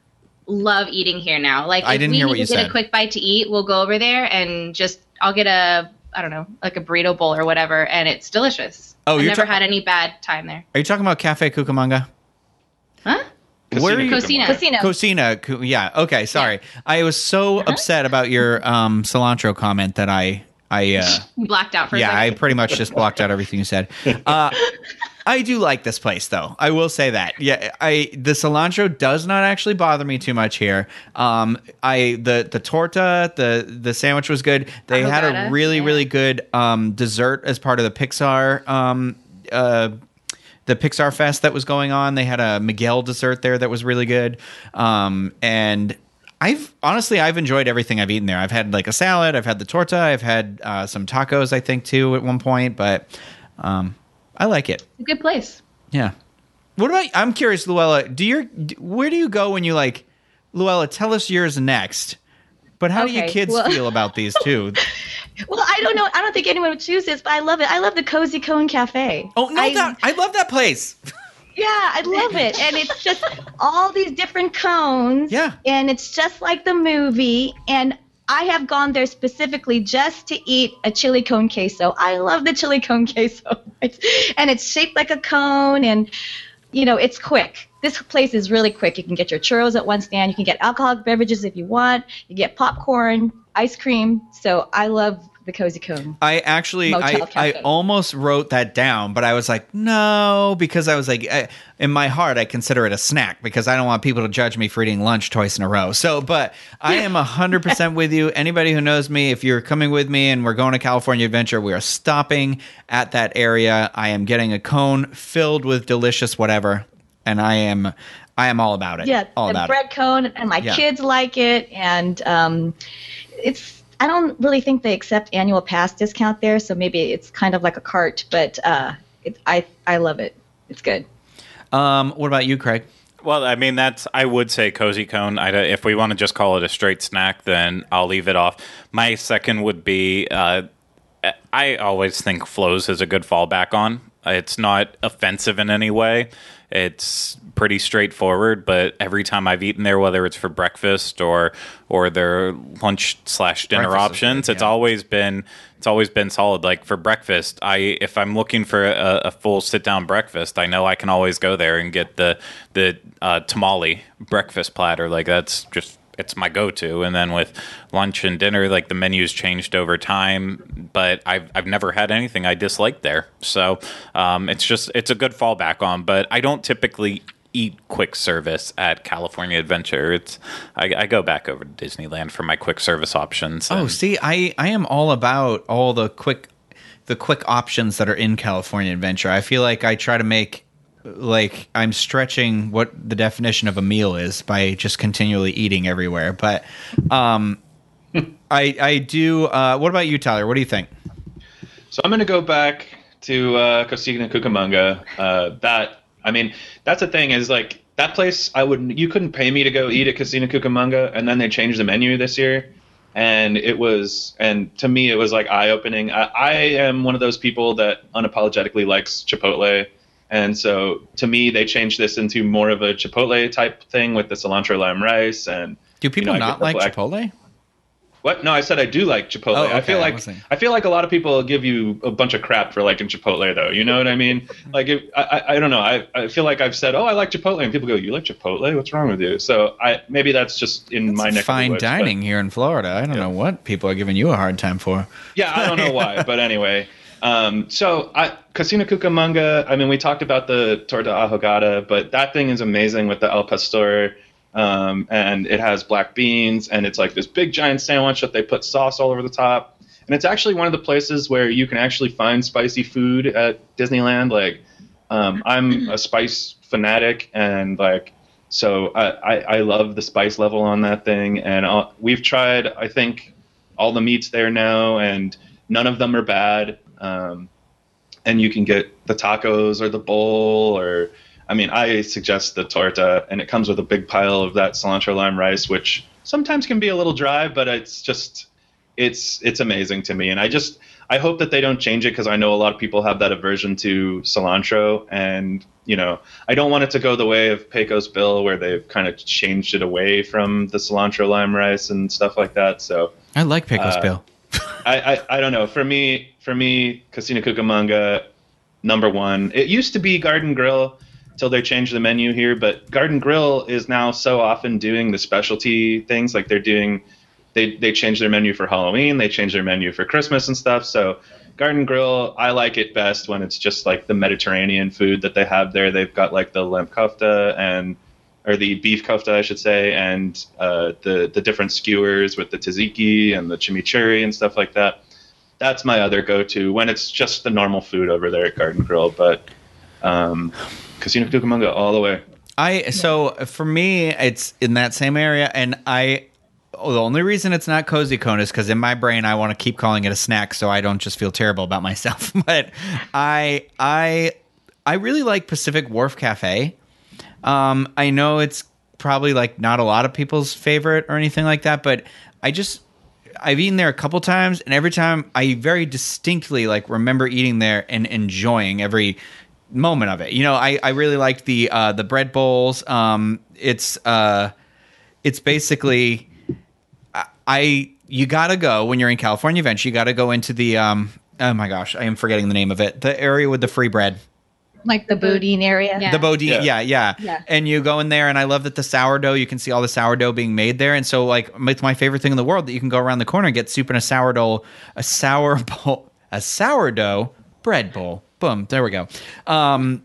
love eating here now. Like I if didn't we hear need what you to get said. a quick bite to eat, we'll go over there and just I'll get a I don't know, like a burrito bowl or whatever, and it's delicious. Oh, I you're never ta- had any bad time there. Are you talking about Cafe Cucamonga? Huh? Where are you- Cocina. Casino. Cocina, cu- yeah. Okay, sorry. I was so Uh-huh. upset about your um, cilantro comment that I, I, uh, You blacked out for yeah, a I second. pretty much just blocked out everything you said. Uh, I do like this place, though. I will say that. Yeah, I the cilantro does not actually bother me too much here. Um, I the the torta, the the sandwich was good. They had a really yeah. really good um, dessert as part of the Pixar. Um, uh, the Pixar Fest that was going on. They had a Miguel dessert there that was really good. Um, and I've honestly I've enjoyed everything I've eaten there. I've had like a salad, I've had the torta, I've had uh, some tacos I think too at one point, but um, I like it. It's a good place. Yeah. What about I'm curious, Luella, do your where do you go when you like Luella, tell us yours next. But how do you kids well- feel about these two? Well, I don't know. I don't think anyone would choose this, but I love it. I love the Cozy Cone Cafe. Oh no, I, that, I love that place. Yeah, I love it. And it's just all these different cones. Yeah. And it's just like the movie. And I have gone there specifically just to eat a chili cone queso. I love the chili cone queso. And it's shaped like a cone and you know, it's quick. This place is really quick. You can get your churros at one stand. You can get alcoholic beverages if you want. You get popcorn, ice cream. So I love the cozy cone. I actually, Motel I, I almost wrote that down, but I was like, no, because I was like, I, in my heart, I consider it a snack because I don't want people to judge me for eating lunch twice in a row. So, but I am hundred percent with you. Anybody who knows me, if you're coming with me and we're going to California Adventure, we are stopping at that area. I am getting a cone filled with delicious whatever, and I am, I am all about it. Yeah, all the about bread it. cone, and my Yeah. kids like it, and um, it's. I don't really think they accept annual pass discount there, so maybe it's kind of like a cart, but uh, it, I I love it. It's good. Um, what about you, Craig? Well, I mean, that's I would say cozy cone. I, if we want to just call it a straight snack, then I'll leave it off. My second would be uh, I always think Flo's is a good fallback on. It's not offensive in any way. It's pretty straightforward, but every time I've eaten there, whether it's for breakfast or or their lunch slash dinner Breakfast options, good, it's always been it's always been solid. Like for breakfast, I if I'm looking for a, a full sit down breakfast, I know I can always go there and get the the uh, tamale breakfast platter. Like that's just it's my go to. And then with lunch and dinner, like the menu's changed over time, but I've I've never had anything I disliked there. So um, it's just it's a good fallback on. But I don't typically eat quick service at California Adventure. It's I, I go back over to Disneyland for my quick service options. Oh, see, I I am all about all the quick the quick options that are in California Adventure. I feel like I try to make like I'm stretching what the definition of a meal is by just continually eating everywhere. But um I I do uh what about you Tyler? What do you think? So I'm going to go back to uh, Cocina Cucamonga. Uh, that I mean, that's the thing is like that place. I would you couldn't pay me to go eat at Casino Cucamonga, and then they changed the menu this year, and it was and to me it was like eye opening. I, I am one of those people that unapologetically likes Chipotle. And so, to me, they changed this into more of a Chipotle type thing with the cilantro lime rice. And Do people you know, not like Chipotle? what? No, I said I do like Chipotle. Oh, I feel like wasn't- I feel like a lot of people give you a bunch of crap for liking Chipotle, though. You know what I mean? Mm-hmm. Like, if, I, I I don't know. I, I feel like I've said, oh, I like Chipotle, and people go, you like Chipotle? What's wrong with you? So I maybe that's just in my neck. of the Fine woods, but- dining here in Florida. I don't know what people are giving you a hard time for. yeah, I don't know why, but anyway. Um, so I, Casino Cucamonga. I mean, we talked about the torta ahogada, but that thing is amazing with the al pastor, um, and it has black beans, and it's like this big giant sandwich that they put sauce all over the top. And it's actually one of the places where you can actually find spicy food at Disneyland. Like, um, I'm a spice fanatic, and like, so I, I, I love the spice level on that thing. And uh, we've tried, I think, all the meats there now, and none of them are bad. Um, and you can get the tacos or the bowl, or I mean, I suggest the torta, and it comes with a big pile of that cilantro lime rice, which sometimes can be a little dry, but it's just it's it's amazing to me. And I just I hope that they don't change it because I know a lot of people have that aversion to cilantro, and you know I don't want it to go the way of Pecos Bill, where they've kind of changed it away from the cilantro lime rice and stuff like that. So. I like Pecos Uh, Bill. I, I, I don't know. For me, for me, Casino Cucamonga, number one. It used to be Garden Grill till they changed the menu here, but Garden Grill is now so often doing the specialty things. Like they're doing, they they change their menu for Halloween, they change their menu for Christmas and stuff. So Garden Grill, I like it best when it's just like the Mediterranean food that they have there. They've got like the lamb kofta and or the beef kofta, I should say, and uh, the the different skewers with the tzatziki and the chimichurri and stuff like that. That's my other go-to when it's just the normal food over there at Garden Grill. But um, Casino Cucamonga all the way. I so for me, it's in that same area, and I. The only reason it's not cozy cone is because in my brain I want to keep calling it a snack, so I don't just feel terrible about myself. but I I I really like Pacific Wharf Cafe. Um, I know it's probably like not a lot of people's favorite or anything like that, but I just I've eaten there a couple times, and every time I very distinctly like remember eating there and enjoying every moment of it. You know, I I really liked the uh, the bread bowls. Um, it's uh, it's basically I- I you gotta go when you're in California events. You gotta go into the um. Oh my gosh, I am forgetting the name of it. The area with the free bread. Like the Boudin area. Yeah. The Boudin, Yeah. yeah. yeah, Yeah. And you go in there, and I love that the sourdough. You can see all the sourdough being made there, and so like it's my favorite thing in the world that you can go around the corner and get soup and a sourdough, a sour bowl, a sourdough bread bowl. Boom, there we go. Um,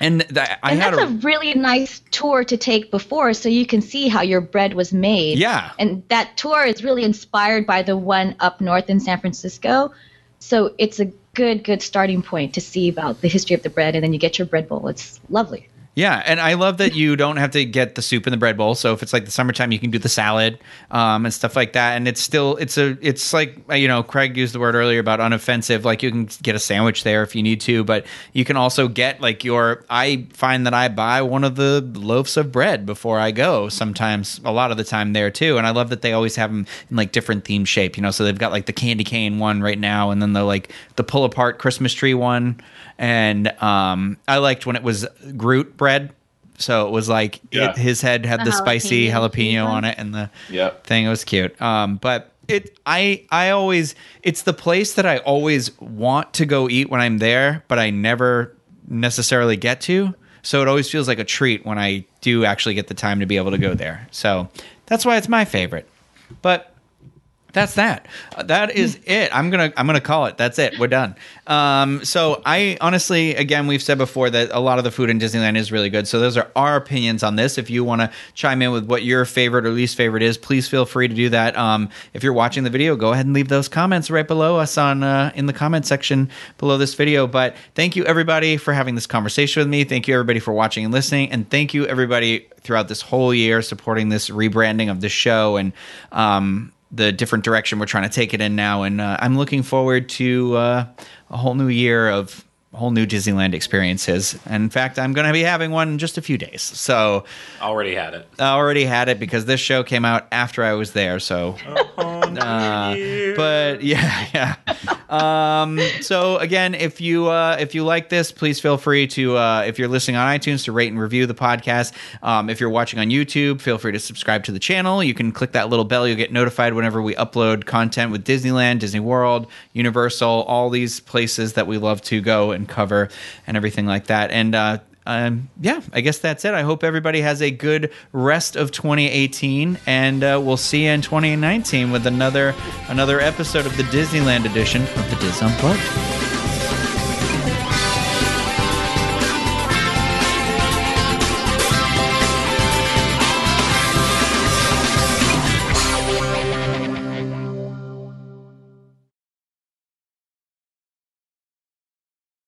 and that I And had that's a, a really nice tour to take before so you can see how your bread was made. Yeah. And that tour is really inspired by the one up north in San Francisco. So it's a good, good starting point to see about the history of the bread. And then you get your bread bowl. It's lovely. Yeah, and I love that you don't have to get the soup in the bread bowl. So if it's like the summertime, you can do the salad um, and stuff like that. And it's still it's a it's like uh, you know Craig used the word earlier about unoffensive. Like you can get a sandwich there if you need to, but you can also get like your. I find that I buy one of the loaves of bread before I go. Sometimes a lot of the time there too, and I love that they always have them in like different theme shape. You know, so they've got like the candy cane one right now, and then the like the pull apart Christmas tree one. And um, I liked when it was Groot bread. So it was like Yeah. it, his head had the, The spicy jalapeno jalapeno on it and the Yep. thing. It was cute. Um, but it, I, I always, it's the place that I always want to go eat when I'm there, but I never necessarily get to. So it always feels like a treat when I do actually get the time to be able to go there. So that's why it's my favorite. But that's that. Uh, that is it. I'm gonna I'm gonna call it. That's it. We're done. Um, so I honestly, again, we've said before that a lot of the food in Disneyland is really good. So those are our opinions on this. If you want to chime in with what your favorite or least favorite is, please feel free to do that. Um, if you're watching the video, go ahead and leave those comments right below us on uh, in the comment section below this video. But thank you everybody for having this conversation with me. Thank you everybody for watching and listening, and thank you everybody throughout this whole year supporting this rebranding of the show and. Um, the different direction we're trying to take it in now. And uh, I'm looking forward to uh, a whole new year of whole new Disneyland experiences. And in fact, I'm going to be having one in just a few days. So Already had it. I already had it because this show came out after I was there. So, uh, but yeah, yeah. Um, so again, if you uh, if you like this, please feel free to uh, if you're listening on iTunes to rate and review the podcast. Um, if you're watching on YouTube, feel free to subscribe to the channel. You can click that little bell; you'll get notified whenever we upload content with Disneyland, Disney World, Universal, all these places that we love to go and cover and everything like that. And uh, um, yeah, I guess that's it. I hope everybody has a good rest of 2018, and uh, we'll see you in 2019 with another another episode of the Disneyland edition of the DIS Unplugged.